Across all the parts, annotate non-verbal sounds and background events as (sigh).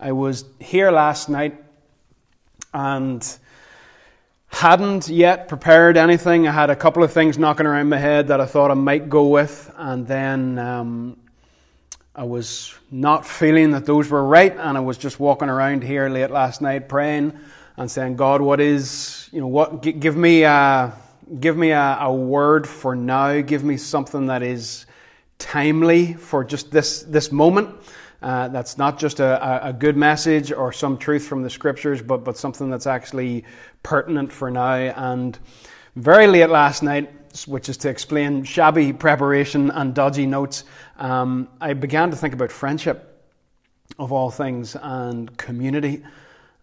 I was here last night and hadn't yet prepared anything. I had a couple of things knocking around my head that I thought I might go with, and then um, I was not feeling that those were right, and I was just walking around here late last night praying and saying, God, what is, you know, what, give me a, give me a, a word for now, give me something that is timely for just this, this moment. Uh, that's not just a, a, good message or some truth from the scriptures, but, but something that's actually pertinent for now. And very late last night, which is to explain shabby preparation and dodgy notes, um, I began to think about friendship of all things and community.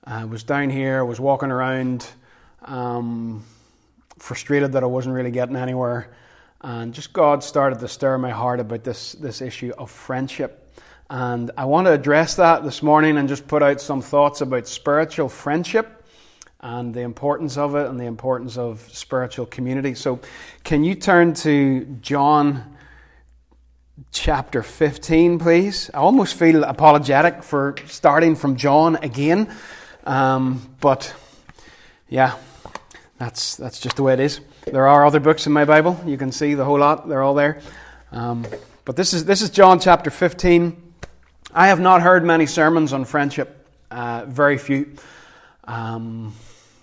I was down here, I was walking around, um, frustrated that I wasn't really getting anywhere. And just God started to stir my heart about this, this issue of friendship. And I want to address that this morning and just put out some thoughts about spiritual friendship and the importance of it and the importance of spiritual community. So, can you turn to John chapter 15, please? I almost feel apologetic for starting from John again, um, but yeah, that's, that's just the way it is. There are other books in my Bible. You can see the whole lot, they're all there. Um, but this is, this is John chapter 15. I have not heard many sermons on friendship, uh, very few. Um,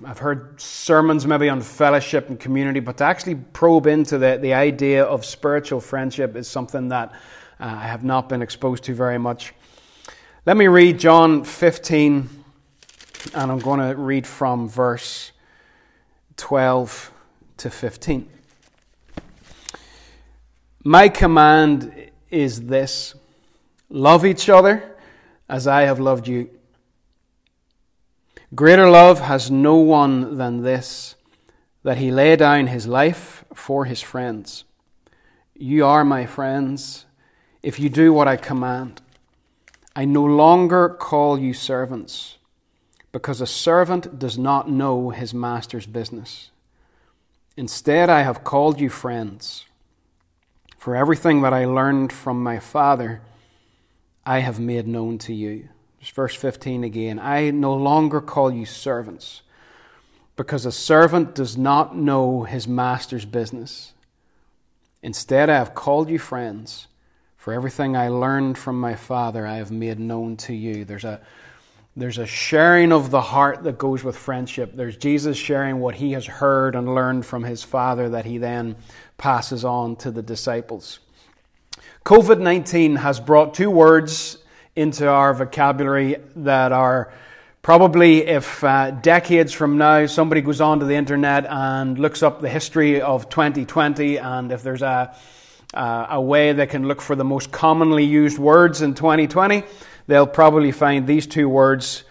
I've heard sermons maybe on fellowship and community, but to actually probe into the, the idea of spiritual friendship is something that uh, I have not been exposed to very much. Let me read John 15, and I'm going to read from verse 12 to 15. My command is this Love each other as I have loved you. Greater love has no one than this, that he lay down his life for his friends. You are my friends if you do what I command. I no longer call you servants, because a servant does not know his master's business. Instead, I have called you friends, for everything that I learned from my Father I have made known to you. Just verse 15 again. I no longer call you servants, because a servant does not know his master's business. Instead, I have called you friends, for everything I learned from my Father I have made known to you. There's a there's a sharing of the heart that goes with friendship. There's Jesus sharing what he has heard and learned from his Father that he then passes on to the disciples. COVID 19 has brought two words into our vocabulary that are probably, if uh, decades from now somebody goes onto the internet and looks up the history of 2020, and if there's a, uh, a way they can look for the most commonly used words in 2020, they'll probably find these two words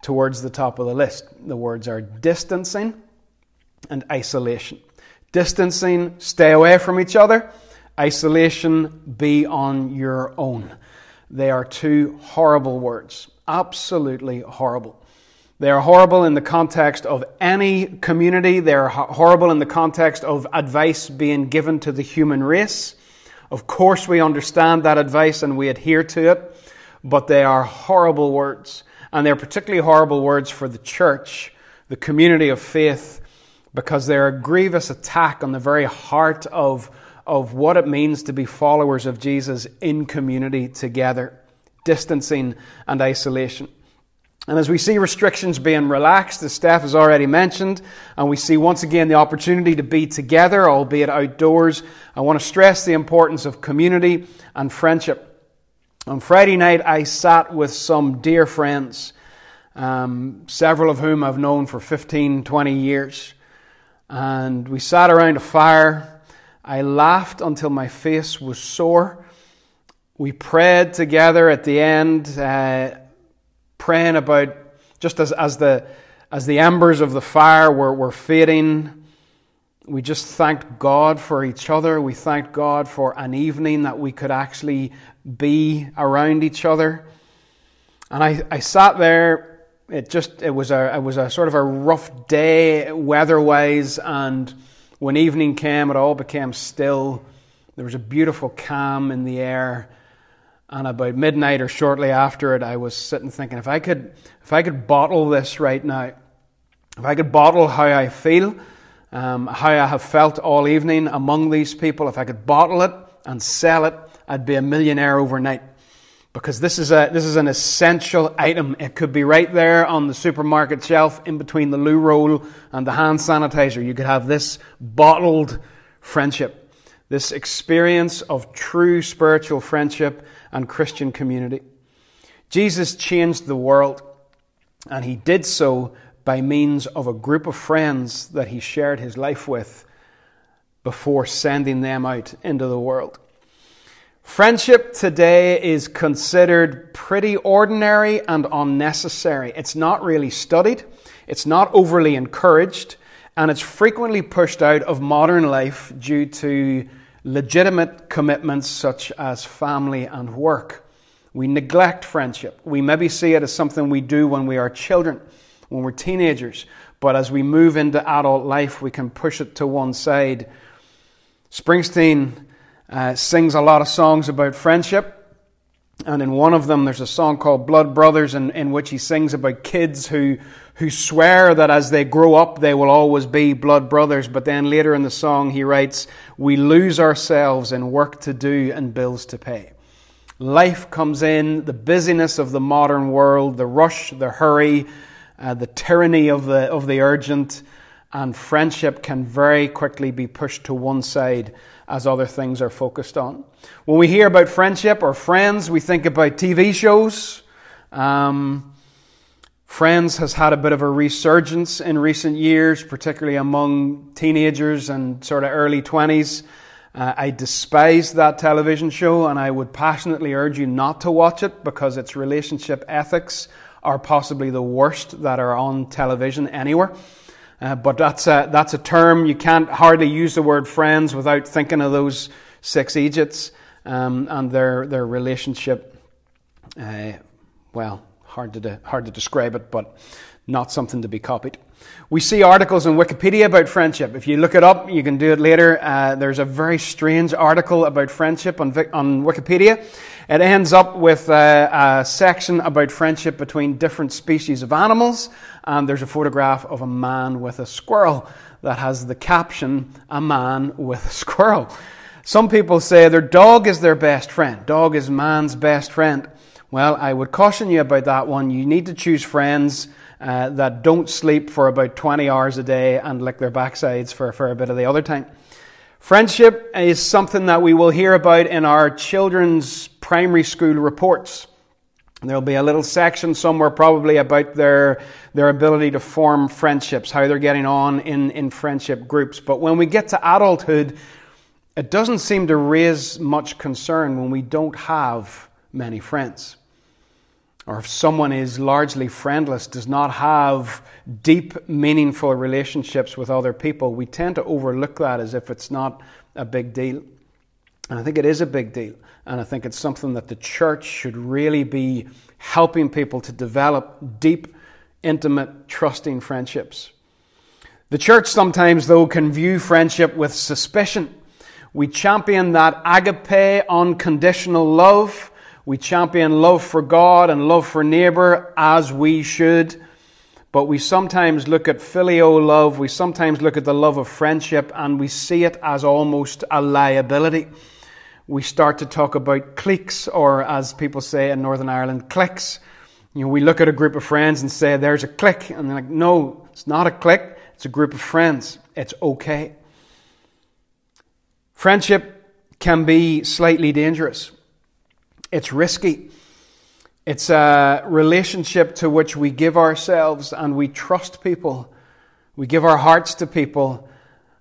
towards the top of the list. The words are distancing and isolation. Distancing, stay away from each other Isolation, be on your own. They are two horrible words. Absolutely horrible. They are horrible in the context of any community. They are horrible in the context of advice being given to the human race. Of course, we understand that advice and we adhere to it, but they are horrible words. And they're particularly horrible words for the church, the community of faith, because they're a grievous attack on the very heart of of what it means to be followers of Jesus in community together, distancing and isolation. And as we see restrictions being relaxed, as Steph has already mentioned, and we see once again the opportunity to be together, albeit outdoors, I want to stress the importance of community and friendship. On Friday night, I sat with some dear friends, um, several of whom I've known for 15, 20 years. And we sat around a fire I laughed until my face was sore. We prayed together at the end, uh, praying about just as, as, the, as the embers of the fire were, were fading. We just thanked God for each other. We thanked God for an evening that we could actually be around each other. And I, I sat there. It just it was a it was a sort of a rough day weather-wise, and when evening came, it all became still. There was a beautiful calm in the air. And about midnight or shortly after it, I was sitting thinking, if I could, if I could bottle this right now, if I could bottle how I feel, um, how I have felt all evening among these people, if I could bottle it and sell it, I'd be a millionaire overnight. Because this is, a, this is an essential item. It could be right there on the supermarket shelf in between the loo roll and the hand sanitizer. You could have this bottled friendship, this experience of true spiritual friendship and Christian community. Jesus changed the world, and he did so by means of a group of friends that he shared his life with before sending them out into the world. Friendship today is considered pretty ordinary and unnecessary. It's not really studied, it's not overly encouraged, and it's frequently pushed out of modern life due to legitimate commitments such as family and work. We neglect friendship. We maybe see it as something we do when we are children, when we're teenagers, but as we move into adult life, we can push it to one side. Springsteen uh, sings a lot of songs about friendship. And in one of them, there's a song called Blood Brothers, in, in which he sings about kids who, who swear that as they grow up, they will always be blood brothers. But then later in the song, he writes, We lose ourselves in work to do and bills to pay. Life comes in, the busyness of the modern world, the rush, the hurry, uh, the tyranny of the, of the urgent, and friendship can very quickly be pushed to one side as other things are focused on. When we hear about friendship or friends, we think about TV shows. Um, Friends has had a bit of a resurgence in recent years, particularly among teenagers and sort of early 20s. Uh, I despise that television show and I would passionately urge you not to watch it because its relationship ethics are possibly the worst that are on television anywhere. Uh, but that's a, that's a term you can't hardly use the word friends without thinking of those six Egypts um, and their their relationship. Uh, well, hard to de- hard to describe it, but not something to be copied. We see articles in Wikipedia about friendship. If you look it up, you can do it later. Uh, there's a very strange article about friendship on, on Wikipedia. It ends up with a, a section about friendship between different species of animals, and there's a photograph of a man with a squirrel that has the caption, A man with a squirrel. Some people say their dog is their best friend. Dog is man's best friend. Well, I would caution you about that one. You need to choose friends uh, that don't sleep for about 20 hours a day and lick their backsides for, for a bit of the other time. Friendship is something that we will hear about in our children's primary school reports. There'll be a little section somewhere probably about their, their ability to form friendships, how they're getting on in, in friendship groups. But when we get to adulthood, it doesn't seem to raise much concern when we don't have many friends or if someone is largely friendless, does not have deep, meaningful relationships with other people, we tend to overlook that as if it's not a big deal. And I think it is a big deal. And I think it's something that the church should really be helping people to develop deep, intimate, trusting friendships. The church sometimes, though, can view friendship with suspicion. We champion that agape, unconditional love we champion love for God and love for neighbor as we should. But we sometimes look at filial love, we sometimes look at the love of friendship, and we see it as almost a liability. We start to talk about cliques, or as people say in Northern Ireland, cliques. You know, we look at a group of friends and say, there's a clique. And they're like, no, it's not a clique, it's a group of friends. It's okay. Friendship can be slightly dangerous. It's risky. It's a relationship to which we give ourselves and we trust people. We give our hearts to people,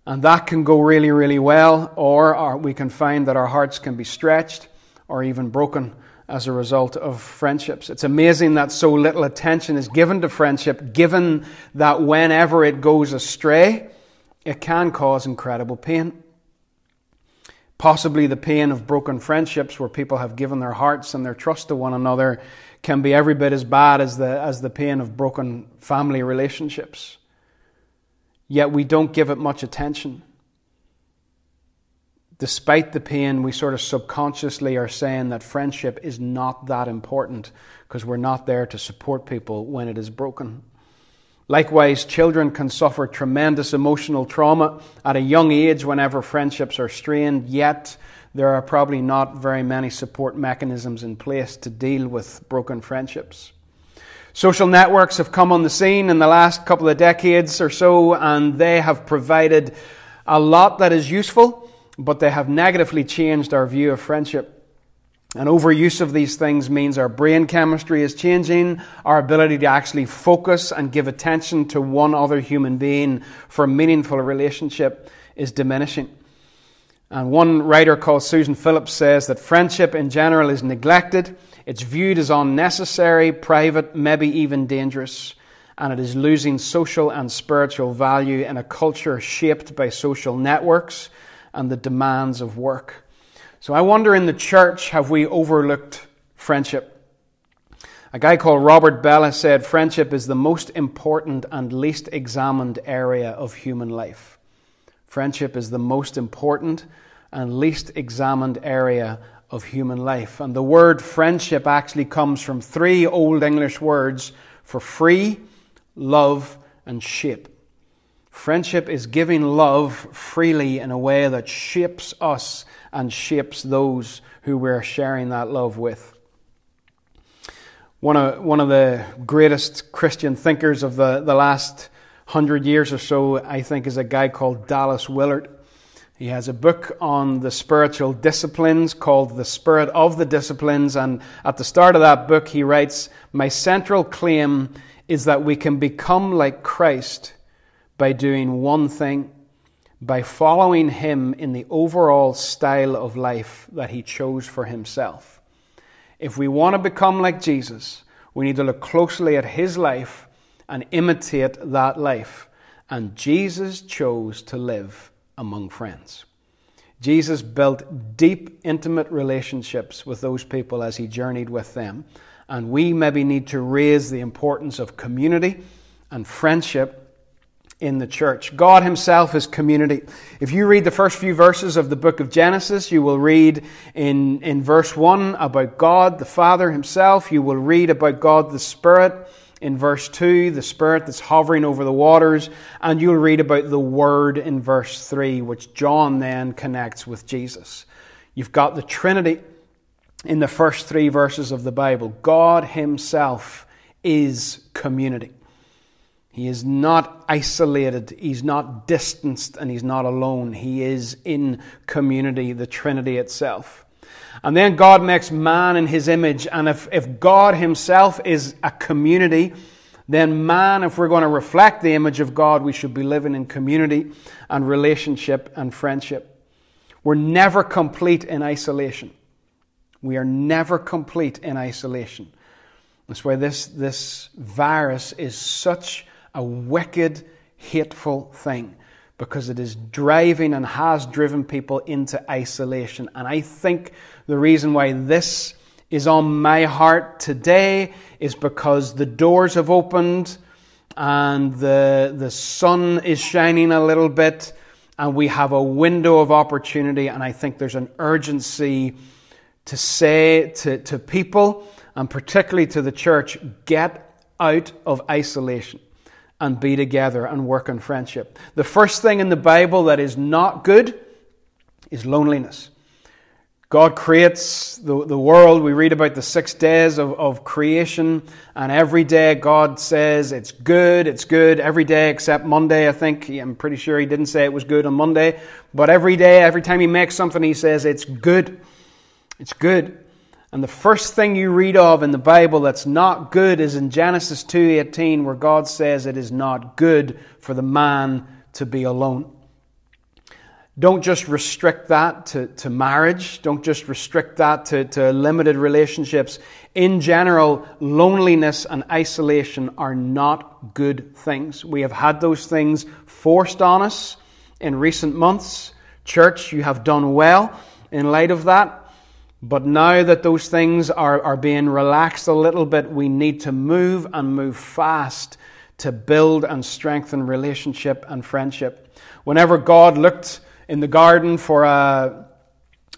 and that can go really, really well, or our, we can find that our hearts can be stretched or even broken as a result of friendships. It's amazing that so little attention is given to friendship, given that whenever it goes astray, it can cause incredible pain. Possibly the pain of broken friendships where people have given their hearts and their trust to one another can be every bit as bad as the, as the pain of broken family relationships. Yet we don't give it much attention. despite the pain, we sort of subconsciously are saying that friendship is not that important because we're not there to support people when it is broken. Likewise, children can suffer tremendous emotional trauma at a young age whenever friendships are strained, yet, there are probably not very many support mechanisms in place to deal with broken friendships. Social networks have come on the scene in the last couple of decades or so, and they have provided a lot that is useful, but they have negatively changed our view of friendship. And overuse of these things means our brain chemistry is changing, our ability to actually focus and give attention to one other human being for a meaningful relationship is diminishing. And one writer called Susan Phillips says that friendship in general is neglected, it's viewed as unnecessary, private, maybe even dangerous, and it is losing social and spiritual value in a culture shaped by social networks and the demands of work. So I wonder in the church, have we overlooked friendship? A guy called Robert Bellah said, Friendship is the most important and least examined area of human life. Friendship is the most important and least examined area of human life. And the word friendship actually comes from three Old English words for free, love, and shape. Friendship is giving love freely in a way that shapes us and shapes those who we're sharing that love with. One of, one of the greatest Christian thinkers of the, the last hundred years or so, I think, is a guy called Dallas Willard. He has a book on the spiritual disciplines called The Spirit of the Disciplines, and at the start of that book, he writes My central claim is that we can become like Christ by doing one thing by following him in the overall style of life that he chose for himself. If we want to become like Jesus, we need to look closely at his life and imitate that life. And Jesus chose to live among friends. Jesus built deep, intimate relationships with those people as he journeyed with them. And we maybe need to raise the importance of community and friendship in the church. God Himself is community. If you read the first few verses of the book of Genesis, you will read in, in verse 1 about God the Father Himself. You will read about God the Spirit in verse 2, the Spirit that's hovering over the waters. And you'll read about the Word in verse 3, which John then connects with Jesus. You've got the Trinity in the first three verses of the Bible. God Himself is community. He is not isolated, he's not distanced, and he's not alone. He is in community, the Trinity itself. And then God makes man in his image, and if, if God himself is a community, then man, if we're going to reflect the image of God, we should be living in community and relationship and friendship. We're never complete in isolation. We are never complete in isolation. That's why this, this virus is such a wicked, hateful thing because it is driving and has driven people into isolation. And I think the reason why this is on my heart today is because the doors have opened and the, the sun is shining a little bit and we have a window of opportunity. And I think there's an urgency to say to, to people and particularly to the church get out of isolation and be together and work on friendship. The first thing in the Bible that is not good is loneliness. God creates the, the world. We read about the six days of, of creation, and every day God says it's good, it's good, every day except Monday, I think. I'm pretty sure He didn't say it was good on Monday, but every day, every time He makes something, He says it's good. It's good. And the first thing you read of in the Bible that's not good is in Genesis 2:18 where God says it is not good for the man to be alone. Don't just restrict that to, to marriage. Don't just restrict that to, to limited relationships. In general, loneliness and isolation are not good things. We have had those things forced on us in recent months. Church, you have done well in light of that. But now that those things are, are being relaxed a little bit, we need to move and move fast to build and strengthen relationship and friendship. Whenever God looked in the garden for a,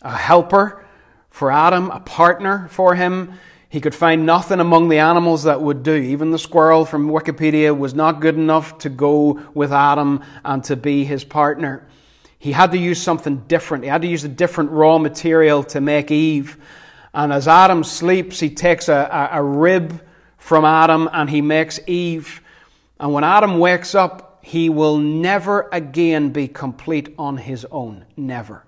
a helper for Adam, a partner for him. He could find nothing among the animals that would do. Even the squirrel from Wikipedia was not good enough to go with Adam and to be his partner. He had to use something different. He had to use a different raw material to make Eve. And as Adam sleeps, he takes a, a, a rib from Adam and he makes Eve. And when Adam wakes up, he will never again be complete on his own. Never.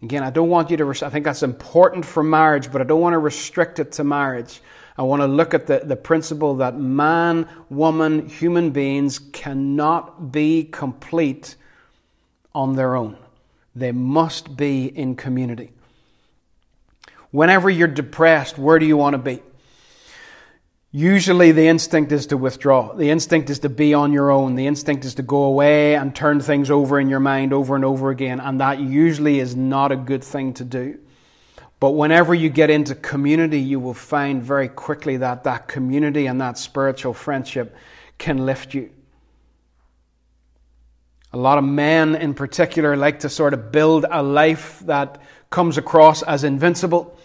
Again, I don't want you to, I think that's important for marriage, but I don't want to restrict it to marriage. I want to look at the, the principle that man, woman, human beings cannot be complete on their own. They must be in community. Whenever you're depressed, where do you want to be? Usually the instinct is to withdraw. The instinct is to be on your own. The instinct is to go away and turn things over in your mind over and over again. And that usually is not a good thing to do. But whenever you get into community, you will find very quickly that that community and that spiritual friendship can lift you. A lot of men in particular like to sort of build a life that comes across as invincible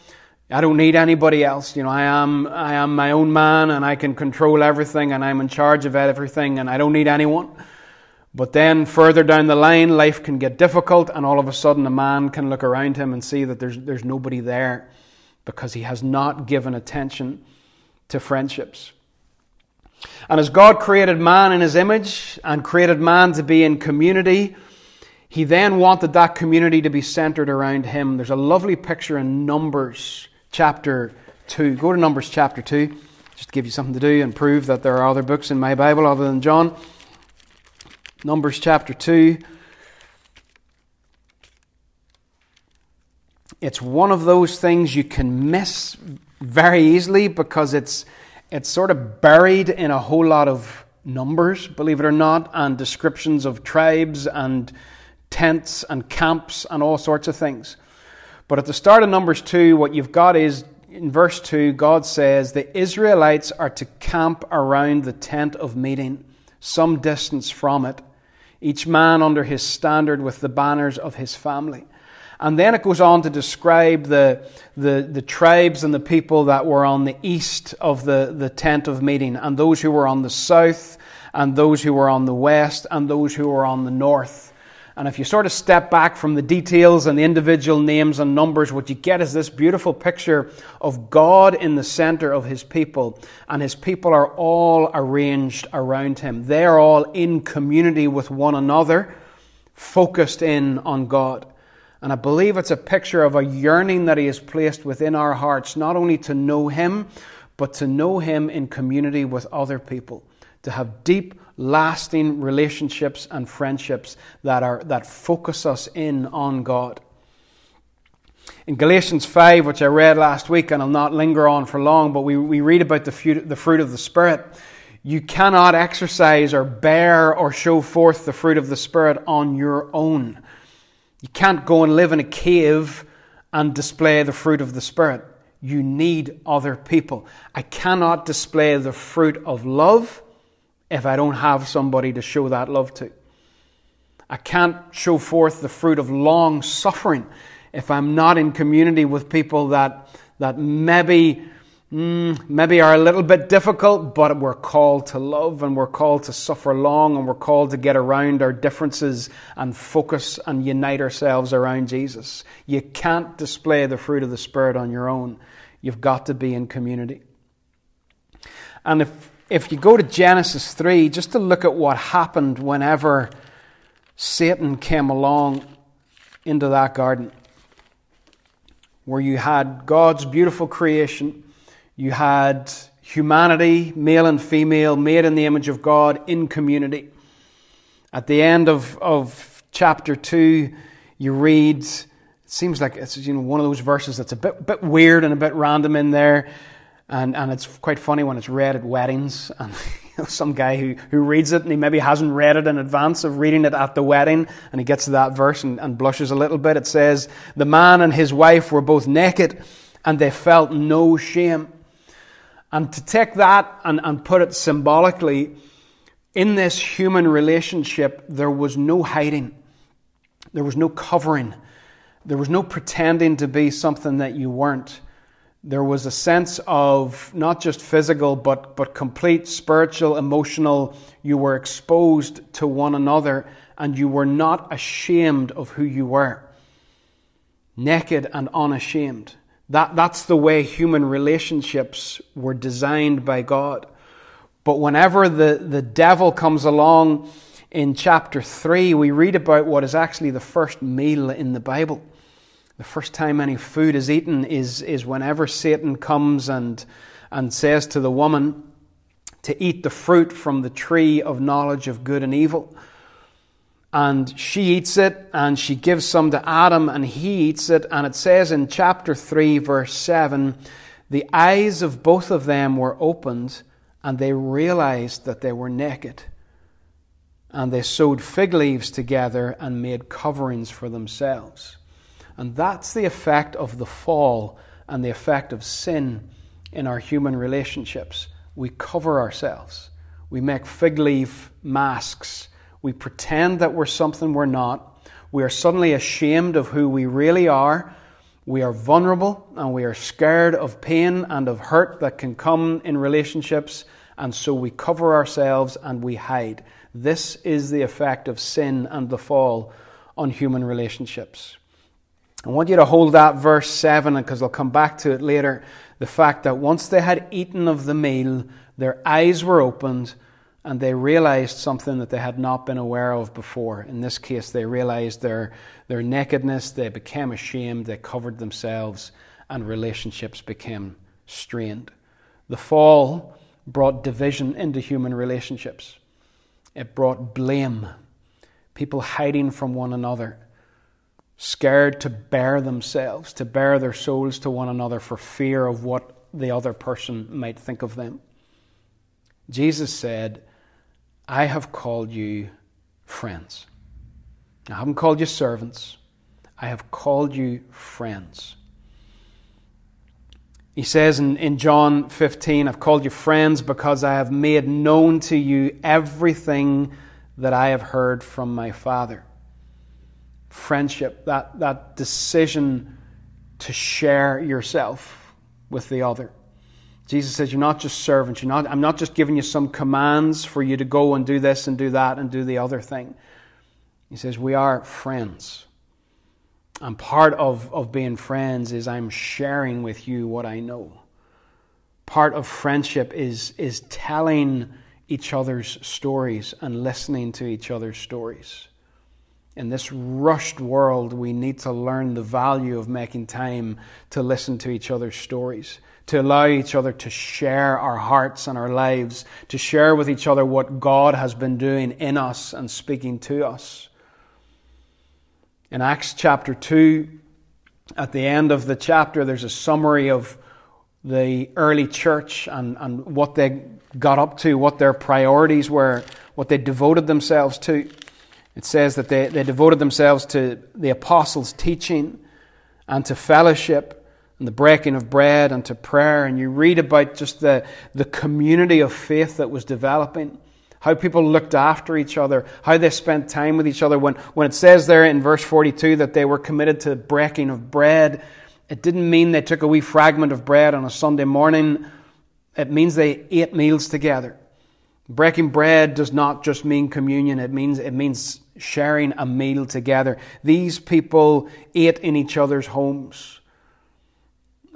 I don't need anybody else. You know, I am, I am my own man and I can control everything and I'm in charge of everything and I don't need anyone. But then further down the line, life can get difficult and all of a sudden a man can look around him and see that there's, there's nobody there because he has not given attention to friendships. And as God created man in his image and created man to be in community, he then wanted that community to be centered around him. There's a lovely picture in Numbers chapter 2. Go to Numbers chapter 2, just to give you something to do and prove that there are other books in my Bible other than John. Numbers chapter 2. It's one of those things you can miss very easily because it's, it's sort of buried in a whole lot of numbers, believe it or not, and descriptions of tribes and tents and camps and all sorts of things. But at the start of Numbers 2, what you've got is in verse 2, God says, The Israelites are to camp around the tent of meeting, some distance from it, each man under his standard with the banners of his family. And then it goes on to describe the, the, the, tribes and the people that were on the east of the, the tent of meeting, and those who were on the south, and those who were on the west, and those who were on the north. And if you sort of step back from the details and the individual names and numbers, what you get is this beautiful picture of God in the center of his people. And his people are all arranged around him. They are all in community with one another, focused in on God. And I believe it's a picture of a yearning that he has placed within our hearts, not only to know him, but to know him in community with other people, to have deep lasting relationships and friendships that, are, that focus us in on God. In Galatians 5, which I read last week, and I'll not linger on for long, but we, we read about the fruit, the fruit of the Spirit. You cannot exercise or bear or show forth the fruit of the Spirit on your own. You can't go and live in a cave and display the fruit of the Spirit. You need other people. I cannot display the fruit of love if I don't have somebody to show that love to. I can't show forth the fruit of long suffering if I'm not in community with people that, that maybe, mm, maybe are a little bit difficult, but we're called to love and we're called to suffer long and we're called to get around our differences and focus and unite ourselves around Jesus. You can't display the fruit of the Spirit on your own. You've got to be in community. And if if you go to Genesis 3, just to look at what happened whenever Satan came along into that garden, where you had God's beautiful creation, you had humanity, male and female, made in the image of God in community. At the end of, of chapter 2, you read, it seems like it's you know, one of those verses that's a bit, bit weird and a bit random in there. And, and it's quite funny when it's read at weddings. (laughs) And you know, some guy who, who reads it and he maybe hasn't read it in advance of reading it at the wedding, and he gets to that verse and, and blushes a little bit. It says, The man and his wife were both naked, and they felt no shame. And to take that and, and put it symbolically, in this human relationship, there was no hiding, there was no covering. There was no pretending to be something that you weren't. There was a sense of not just physical, but, but complete spiritual, emotional. You were exposed to one another and you were not ashamed of who you were. Naked and unashamed. That, that's the way human relationships were designed by God. But whenever the, the devil comes along in chapter 3, we read about what is actually the first meal in the Bible. The first time any food is eaten is, is whenever Satan comes and, and says to the woman to eat the fruit from the tree of knowledge of good and evil. And she eats it, and she gives some to Adam, and he eats it. And it says in chapter 3, verse 7 the eyes of both of them were opened, and they realized that they were naked. And they sewed fig leaves together and made coverings for themselves. And that's the effect of the fall and the effect of sin in our human relationships. We cover ourselves, we make fig leaf masks, we pretend that we're something we're not. We are suddenly ashamed of who we really are. We are vulnerable and we are scared of pain and of hurt that can come in relationships, and so we cover ourselves and we hide. This is the effect of sin and the fall on human relationships. I want you to hold that verse 7 because I'll come back to it later. The fact that once they had eaten of the meal, their eyes were opened and they realized something that they had not been aware of before. In this case, they realized their, their nakedness, they became ashamed, they covered themselves, and relationships became strained. The fall brought division into human relationships, it brought blame, people hiding from one another scared to bare themselves, to bare their souls to one another for fear of what the other person might think of them. Jesus said, I have called you friends. I haven't called you servants, I have called you friends. He says in, in John 15, I've called you friends because I have made known to you everything that I have heard from my Father friendship, that, that decision to share yourself with the other. Jesus says, You're not just servants. You're not, I'm not just giving you some commands for you to go and do this and do that and do the other thing. He says, We are friends. And part of, of being friends is I'm sharing with you what I know. Part of friendship is, is telling each other's stories and listening to each other's stories in this rushed world, we need to learn the value of making time to listen to each other's stories, to allow each other to share our hearts and our lives, to share with each other what God has been doing in us and speaking to us. In Acts chapter 2, at the end of the chapter, there's a summary of the early church and, and what they got up to, what their priorities were, what they devoted themselves to. It says that they, they devoted themselves to the apostles' teaching and to fellowship and the breaking of bread and to prayer. And you read about just the, the community of faith that was developing, how people looked after each other, how they spent time with each other. When, when it says there in verse 42 that they were committed to breaking of bread, it didn't mean they took a wee fragment of bread on a Sunday morning. It means they ate meals together. Breaking bread does not just mean communion, it means, it means sharing a meal together. These people ate in each other's homes.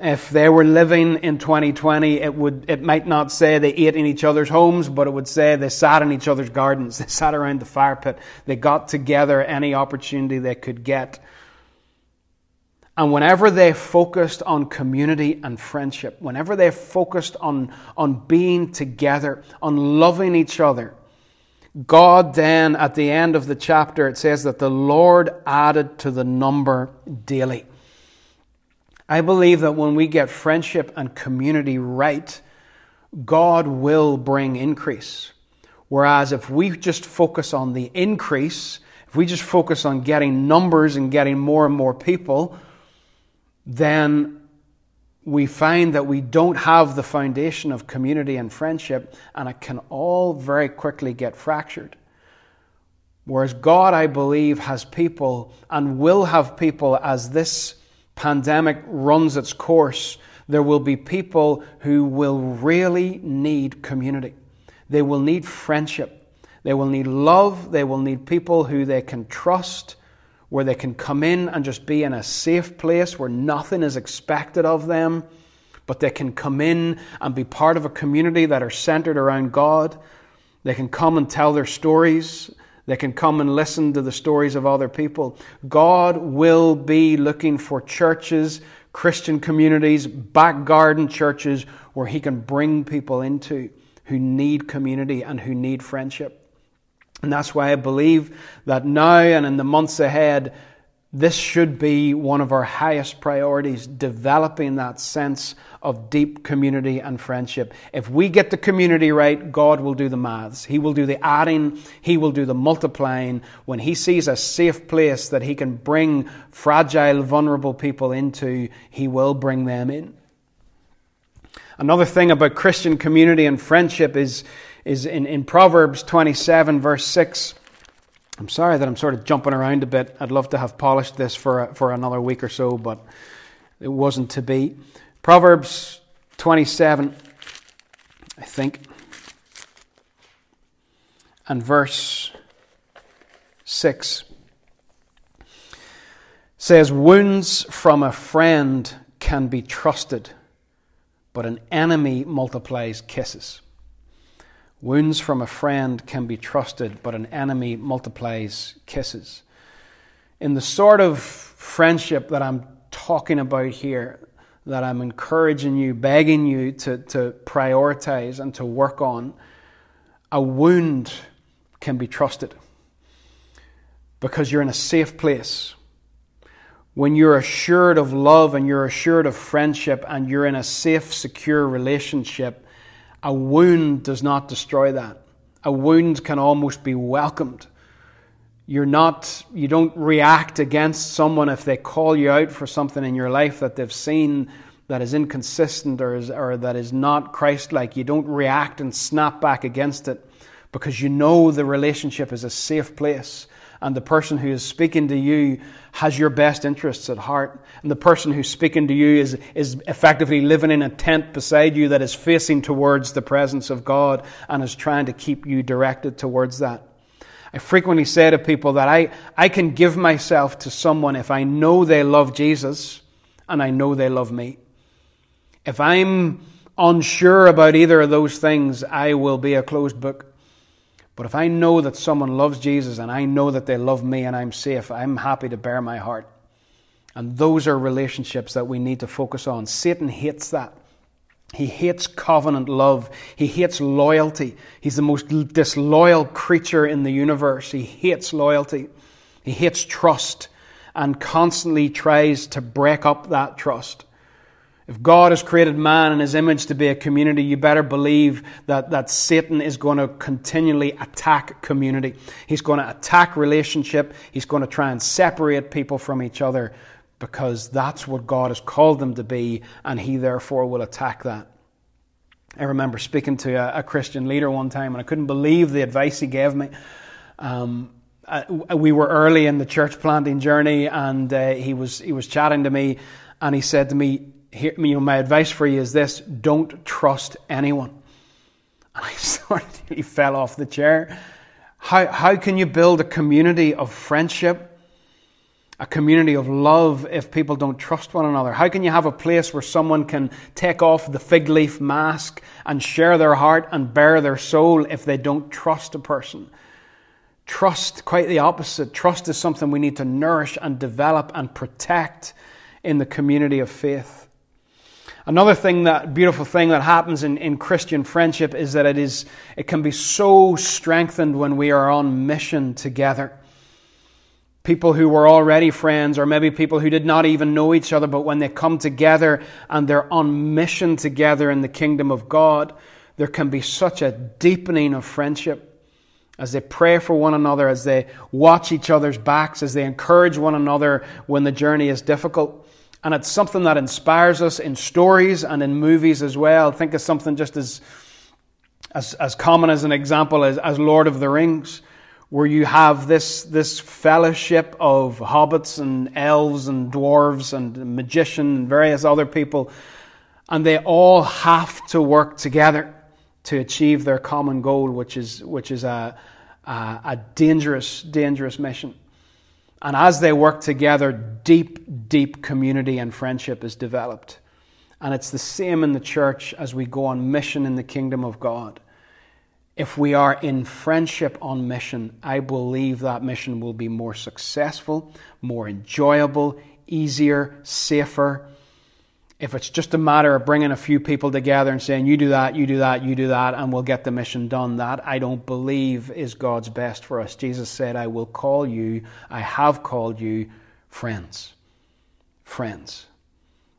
If they were living in 2020, it would it might not say they ate in each other's homes, but it would say they sat in each other's gardens. (laughs) They sat around the fire pit. They got together any opportunity they could get. And whenever they focused on community and friendship, whenever they focused on, on being together, on loving each other, God then, at the end of the chapter, it says that the Lord added to the number daily. I believe that when we get friendship and community right, God will bring increase. Whereas if we just focus on the increase, if we just focus on getting numbers and getting more and more people, then we find that we don't have the foundation of community and friendship, and it can all very quickly get fractured. Whereas God, I believe, has people and will have people as this pandemic runs its course. There will be people who will really need community. They will need friendship. They will need love. They will need people who they can trust, where they can come in and just be in a safe place where nothing is expected of them, but they can come in and be part of a community that are centered around God. They can come and tell their stories they can come and listen to the stories of other people. God will be looking for churches, Christian communities, back garden churches where He can bring people into who need community and who need friendship. And that's why I believe that now and in the months ahead, this should be one of our highest priorities, developing that sense of deep community and friendship. If we get the community right, God will do the maths. He will do the adding, He will do the multiplying. When He sees a safe place that He can bring fragile, vulnerable people into, He will bring them in. Another thing about Christian community and friendship is, is in, in Proverbs 27, verse 6. I'm sorry that I'm sort of jumping around a bit. I'd love to have polished this for, for another week or so, but it wasn't to be. Proverbs 27, I think, and verse 6 says, Wounds from a friend can be trusted, but an enemy multiplies kisses. Wounds from a friend can be trusted, but an enemy multiplies kisses. In the sort of friendship that I'm talking about here, that I'm encouraging you, begging you to, to prioritize and to work on, a wound can be trusted because you're in a safe place. When you're assured of love and you're assured of friendship and you're in a safe, secure relationship, a wound does not destroy that. A wound can almost be welcomed. You're not, you don't react against someone if they call you out for something in your life that they've seen that is inconsistent or, is, or that is not Christ like. You don't react and snap back against it because you know the relationship is a safe place and the person who is speaking to you has your best interests at heart. And the person who's speaking to you is, is effectively living in a tent beside you that is facing towards the presence of God and is trying to keep you directed towards that. I frequently say to people that I, I can give myself to someone if I know they love Jesus and I know they love me. If I'm unsure about either of those things, I will be a closed book. But if I know that someone loves Jesus and I know that they love me and I'm safe, I'm happy to bare my heart. And those are relationships that we need to focus on. Satan hates that. He hates covenant love. He hates loyalty. He's the most disloyal creature in the universe. He hates loyalty. He hates trust and constantly tries to break up that trust. If God has created man in his image to be a community, you better believe that, that Satan is going to continually attack community. He's going to attack relationship. He's going to try and separate people from each other because that's what God has called them to be, and he therefore will attack that. I remember speaking to a, a Christian leader one time, and I couldn't believe the advice he gave me. Um, uh, we were early in the church planting journey, and uh, he was he was chatting to me, and he said to me, here, you know, my advice for you is this don't trust anyone. And I sort of nearly fell off the chair. How, how can you build a community of friendship, a community of love, if people don't trust one another? How can you have a place where someone can take off the fig leaf mask and share their heart and bare their soul if they don't trust a person? Trust, quite the opposite. Trust is something we need to nourish and develop and protect in the community of faith. Another thing that beautiful thing that happens in, in Christian friendship is that it is it can be so strengthened when we are on mission together. People who were already friends, or maybe people who did not even know each other, but when they come together and they're on mission together in the kingdom of God, there can be such a deepening of friendship as they pray for one another, as they watch each other's backs, as they encourage one another when the journey is difficult. And it's something that inspires us in stories and in movies as well. Think of something just as, as, as common as an example as, as Lord of the Rings, where you have this, this fellowship of hobbits and elves and dwarves and magician and various other people, and they all have to work together to achieve their common goal, which is, which is a, a, a dangerous, dangerous mission. And as they work together, deep, deep community and friendship is developed. And it's the same in the church as we go on mission in the kingdom of God. If we are in friendship on mission, I believe that mission will be more successful, more enjoyable, easier, safer, if it's just a matter of bringing a few people together and saying, you do that, you do that, you do that, and we'll get the mission done, that I don't believe is God's best for us. Jesus said, I will call you, I have called you friends. Friends.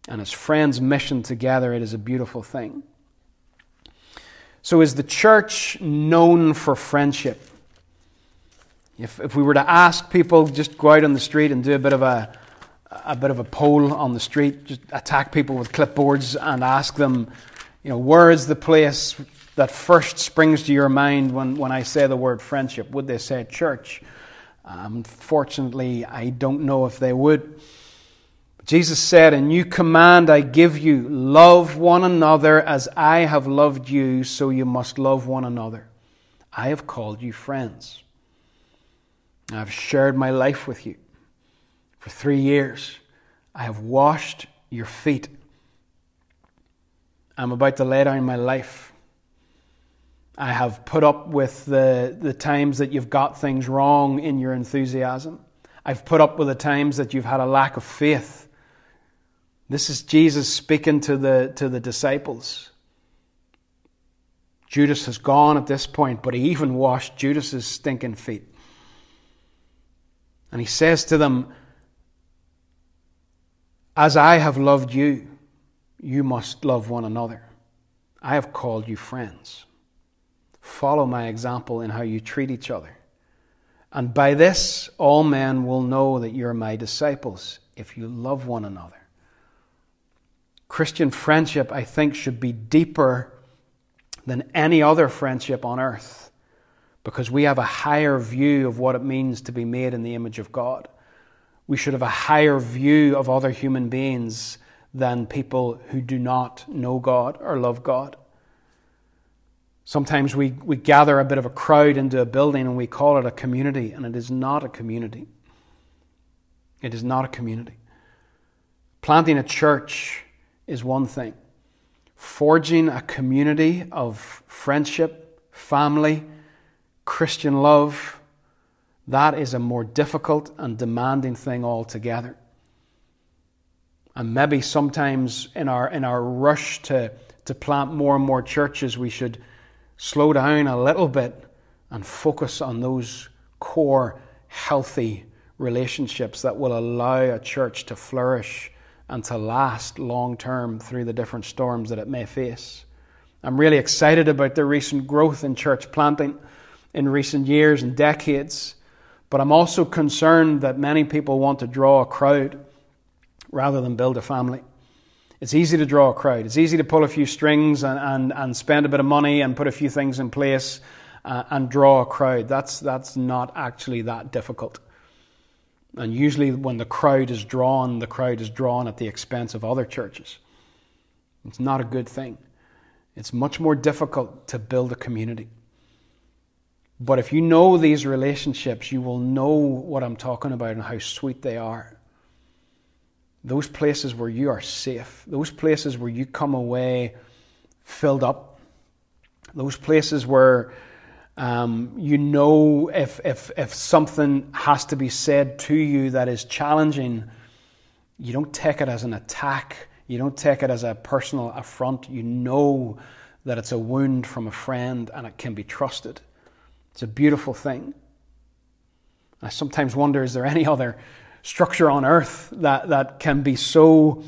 And as friends mission together, it is a beautiful thing. So, is the church known for friendship? If, if we were to ask people, just go out on the street and do a bit of a a bit of a poll on the street, just attack people with clipboards and ask them, you know, where is the place that first springs to your mind when, when I say the word friendship? Would they say church? Um, Unfortunately, I don't know if they would. Jesus said, A new command I give you love one another as I have loved you, so you must love one another. I have called you friends. I've shared my life with you. For three years, I have washed your feet. I'm about to lay down my life. I have put up with the, the times that you've got things wrong in your enthusiasm. I've put up with the times that you've had a lack of faith. This is Jesus speaking to the, to the disciples. Judas has gone at this point, but he even washed Judas's stinking feet. And he says to them, as I have loved you, you must love one another. I have called you friends. Follow my example in how you treat each other. And by this, all men will know that you're my disciples if you love one another. Christian friendship, I think, should be deeper than any other friendship on earth because we have a higher view of what it means to be made in the image of God we should have a higher view of other human beings than people who do not know God or love God. Sometimes we, we gather a bit of a crowd into a building and we call it a community, and it is not a community. It is not a community. Planting a church is one thing, forging a community of friendship, family, Christian love, that is a more difficult and demanding thing altogether. And maybe sometimes in our, in our rush to, to plant more and more churches, we should slow down a little bit and focus on those core, healthy relationships that will allow a church to flourish and to last long term through the different storms that it may face. I'm really excited about the recent growth in church planting in recent years and decades. But I'm also concerned that many people want to draw a crowd rather than build a family. It's easy to draw a crowd. It's easy to pull a few strings and, and, and spend a bit of money and put a few things in place uh, and draw a crowd. That's, that's not actually that difficult. And usually, when the crowd is drawn, the crowd is drawn at the expense of other churches. It's not a good thing. It's much more difficult to build a community. But if you know these relationships, you will know what I'm talking about and how sweet they are. Those places where you are safe, those places where you come away filled up, those places where um, you know if, if, if something has to be said to you that is challenging, you don't take it as an attack, you don't take it as a personal affront. You know that it's a wound from a friend and it can be trusted. It's a beautiful thing. I sometimes wonder is there any other structure on earth that, that can be so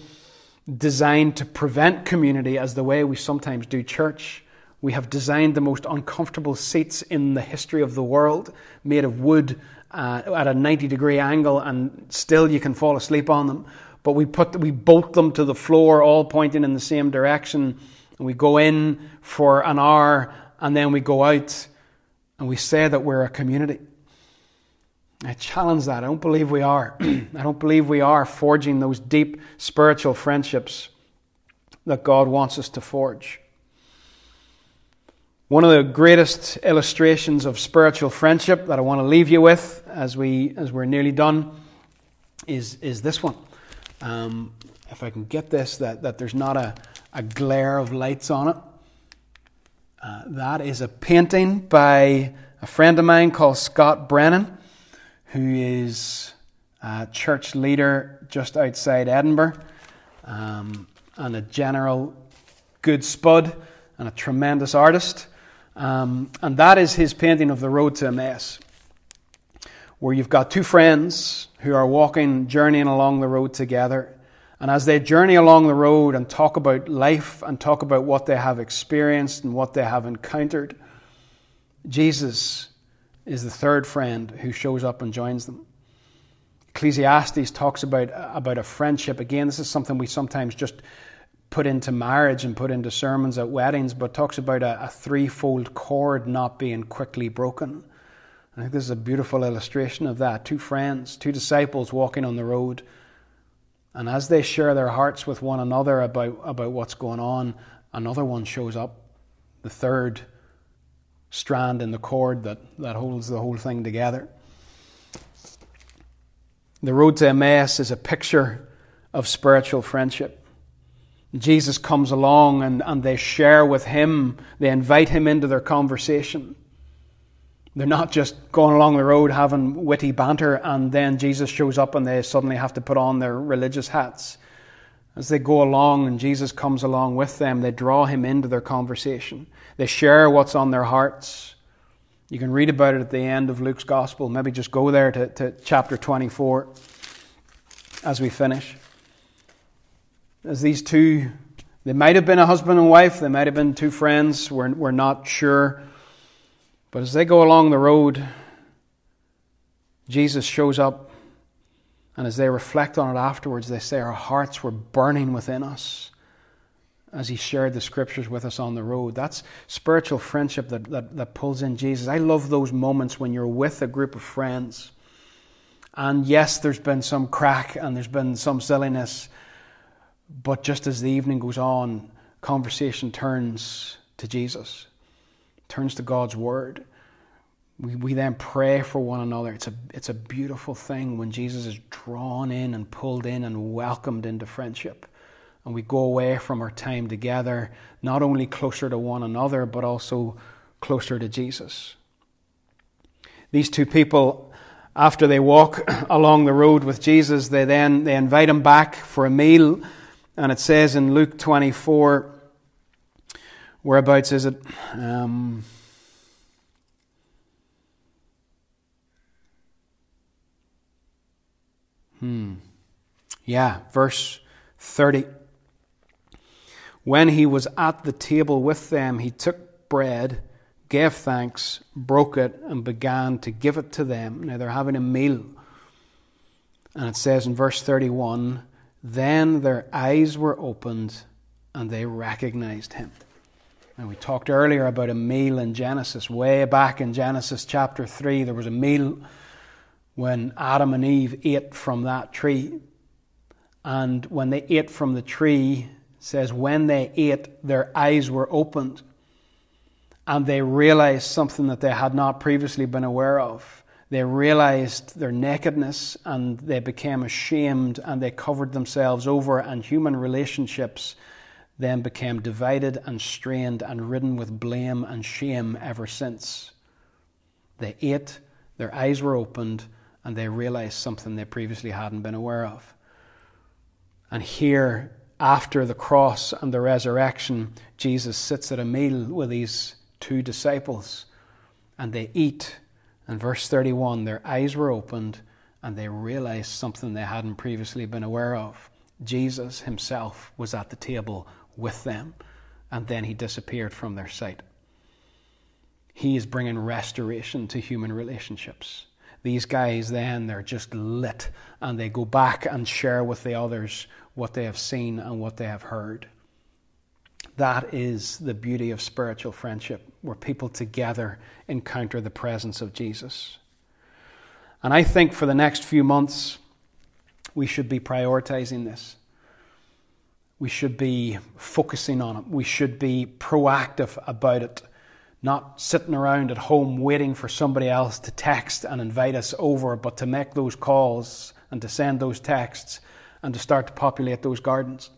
designed to prevent community as the way we sometimes do church? We have designed the most uncomfortable seats in the history of the world, made of wood uh, at a 90 degree angle, and still you can fall asleep on them. But we, put, we bolt them to the floor, all pointing in the same direction. And we go in for an hour, and then we go out and we say that we're a community. I challenge that. I don't believe we are. (clears throat) I don't believe we are forging those deep spiritual friendships that God wants us to forge. One of the greatest illustrations of spiritual friendship that I want to leave you with as, we, as we're nearly done is, is this one. Um, if I can get this, that, that there's not a, a glare of lights on it. Uh, that is a painting by a friend of mine called Scott Brennan, who is a church leader just outside Edinburgh um, and a general good spud and a tremendous artist. Um, and that is his painting of the road to Emmaus, where you've got two friends who are walking, journeying along the road together. And as they journey along the road and talk about life and talk about what they have experienced and what they have encountered, Jesus is the third friend who shows up and joins them. Ecclesiastes talks about, about a friendship. Again, this is something we sometimes just put into marriage and put into sermons at weddings, but talks about a, a threefold cord not being quickly broken. I think this is a beautiful illustration of that. Two friends, two disciples walking on the road. And as they share their hearts with one another about, about what's going on, another one shows up. The third strand in the cord that, that holds the whole thing together. The road to Emmaus is a picture of spiritual friendship. Jesus comes along and, and they share with him, they invite him into their conversation. They're not just going along the road having witty banter and then Jesus shows up and they suddenly have to put on their religious hats. As they go along and Jesus comes along with them, they draw him into their conversation. They share what's on their hearts. You can read about it at the end of Luke's Gospel. Maybe just go there to, to chapter 24 as we finish as these two, they might have been a husband and wife, they might have been two friends, we're, we're not sure. But as they go along the road, Jesus shows up, and as they reflect on it afterwards, they say, Our hearts were burning within us as he shared the scriptures with us on the road. That's spiritual friendship that, that, that pulls in Jesus. I love those moments when you're with a group of friends. And yes, there's been some crack and there's been some silliness, but just as the evening goes on, conversation turns to Jesus, turns to God's Word. We, we then pray for one another. It's a, it's a beautiful thing when Jesus is drawn in and pulled in and welcomed into friendship. And we go away from our time together, not only closer to one another, but also closer to Jesus. These two people, after they walk (clears throat) along the road with Jesus, they then they invite him back for a meal. And it says in Luke 24, whereabouts is it? Um, hmm. Yeah, verse 30. When he was at the table with them, he took bread, gave thanks, broke it, and began to give it to them. Now they're having a meal. And it says in verse 31 then their eyes were opened and they recognized him. And we talked earlier about a meal in Genesis. Way back in Genesis chapter 3, there was a meal when Adam and Eve ate from that tree. And when they ate from the tree, says, when they ate, their eyes were opened and they realized something that they had not previously been aware of. They realized their nakedness and they became ashamed and they covered themselves over, and human relationships then became divided and strained and ridden with blame and shame ever since. They ate, their eyes were opened, and they realized something they previously hadn't been aware of. And here, after the cross and the resurrection, Jesus sits at a meal with these two disciples, and they eat and verse 31 their eyes were opened and they realized something they hadn't previously been aware of. Jesus himself was at the table with them, and then he disappeared from their sight. He is bringing restoration to human relationships. These guys, then, they're just lit, and they go back and share with the others what they have seen and what they have heard. That is the beauty of spiritual friendship, where people together encounter the presence of Jesus. And I think for the next few months, we should be prioritizing this. We should be focusing on it. We should be proactive about it, not sitting around at home waiting for somebody else to text and invite us over, but to make those calls and to send those texts and to start to populate those gardens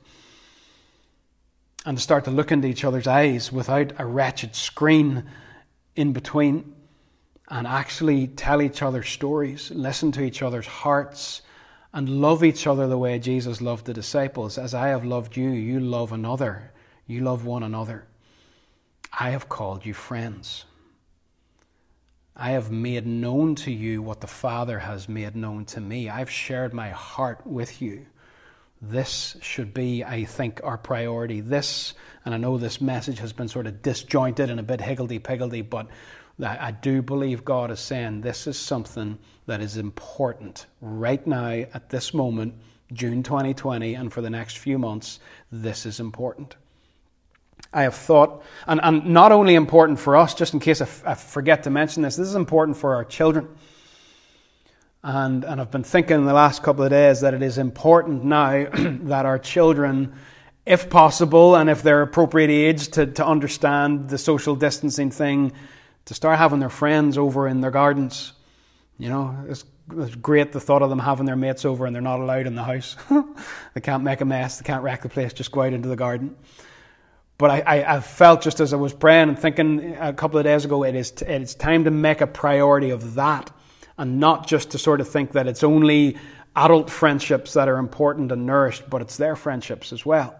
and to start to look into each other's eyes without a wretched screen in between and actually tell each other stories, listen to each other's hearts, and love each other the way Jesus loved the disciples. As I have loved you, you love another. You love one another. I have called you friends. I have made known to you what the Father has made known to me. I've shared my heart with you. This should be, I think, our priority. This, and I know this message has been sort of disjointed and a bit higgledy piggledy, but I do believe God is saying this is something that is important right now at this moment, June 2020, and for the next few months. This is important. I have thought, and, and not only important for us, just in case I, f- I forget to mention this, this is important for our children. And, and I've been thinking in the last couple of days that it is important now (clears throat) that our children, if possible, and if they're appropriate age to, to understand the social distancing thing, to start having their friends over in their gardens. You know, it's, it's great the thought of them having their mates over and they're not allowed in the house. (laughs) they can't make a mess, they can't wreck the place, just go out into the garden. But I, I, I, felt just as I was praying and thinking a couple of days ago, it is, t- it's time to make a priority of that and not just to sort of think that it's only adult friendships that are important and nourished, but it's their friendships as well.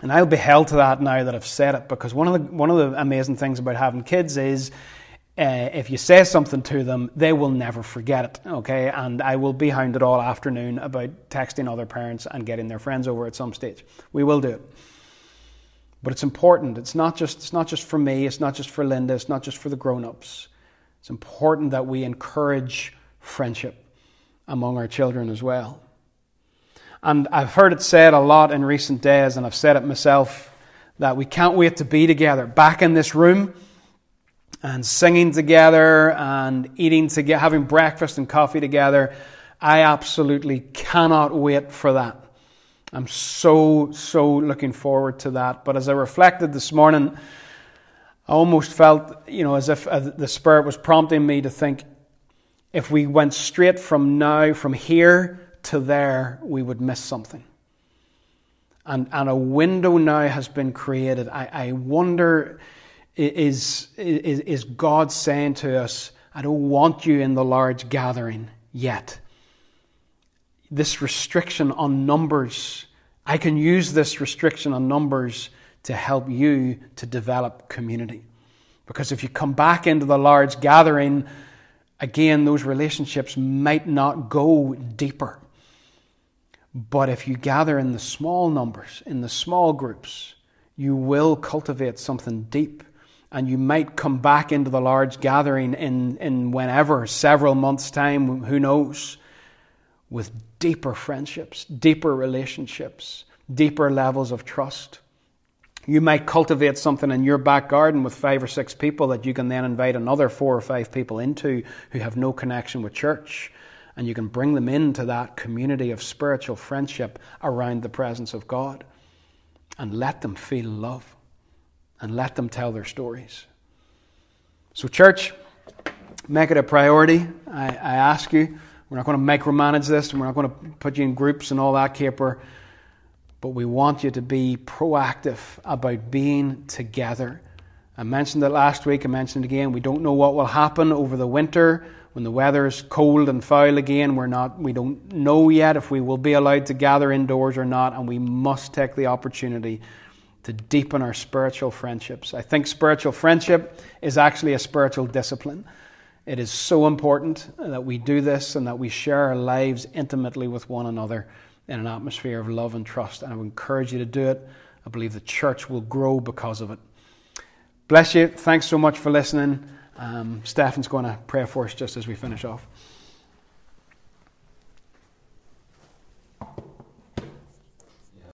And I'll be held to that now that I've said it, because one of the one of the amazing things about having kids is uh, if you say something to them, they will never forget it. Okay, and I will be hounded all afternoon about texting other parents and getting their friends over at some stage. We will do it. But it's important. It's not just it's not just for me. It's not just for Linda. It's not just for the grown-ups. It's important that we encourage friendship among our children as well. And I've heard it said a lot in recent days, and I've said it myself, that we can't wait to be together back in this room and singing together and eating together, having breakfast and coffee together. I absolutely cannot wait for that. I'm so, so looking forward to that. But as I reflected this morning, I almost felt, you know, as if the Spirit was prompting me to think if we went straight from now, from here to there, we would miss something. And, and a window now has been created. I, I wonder is, is, is God saying to us, I don't want you in the large gathering yet? This restriction on numbers, I can use this restriction on numbers to help you to develop community. Because if you come back into the large gathering, again, those relationships might not go deeper. But if you gather in the small numbers, in the small groups, you will cultivate something deep. And you might come back into the large gathering in, in whenever, several months' time, who knows, with deeper friendships, deeper relationships, deeper levels of trust. You might cultivate something in your back garden with five or six people that you can then invite another four or five people into who have no connection with church. And you can bring them into that community of spiritual friendship around the presence of God. And let them feel love. And let them tell their stories. So, church, make it a priority. I, I ask you. We're not going to micromanage this, and we're not going to put you in groups and all that caper. But we want you to be proactive about being together. I mentioned it last week, I mentioned it again. We don't know what will happen over the winter when the weather is cold and foul again. We're not, we don't know yet if we will be allowed to gather indoors or not, and we must take the opportunity to deepen our spiritual friendships. I think spiritual friendship is actually a spiritual discipline. It is so important that we do this and that we share our lives intimately with one another in an atmosphere of love and trust. And I would encourage you to do it. I believe the church will grow because of it. Bless you. Thanks so much for listening. Um, Stefan's going to pray for us just as we finish off.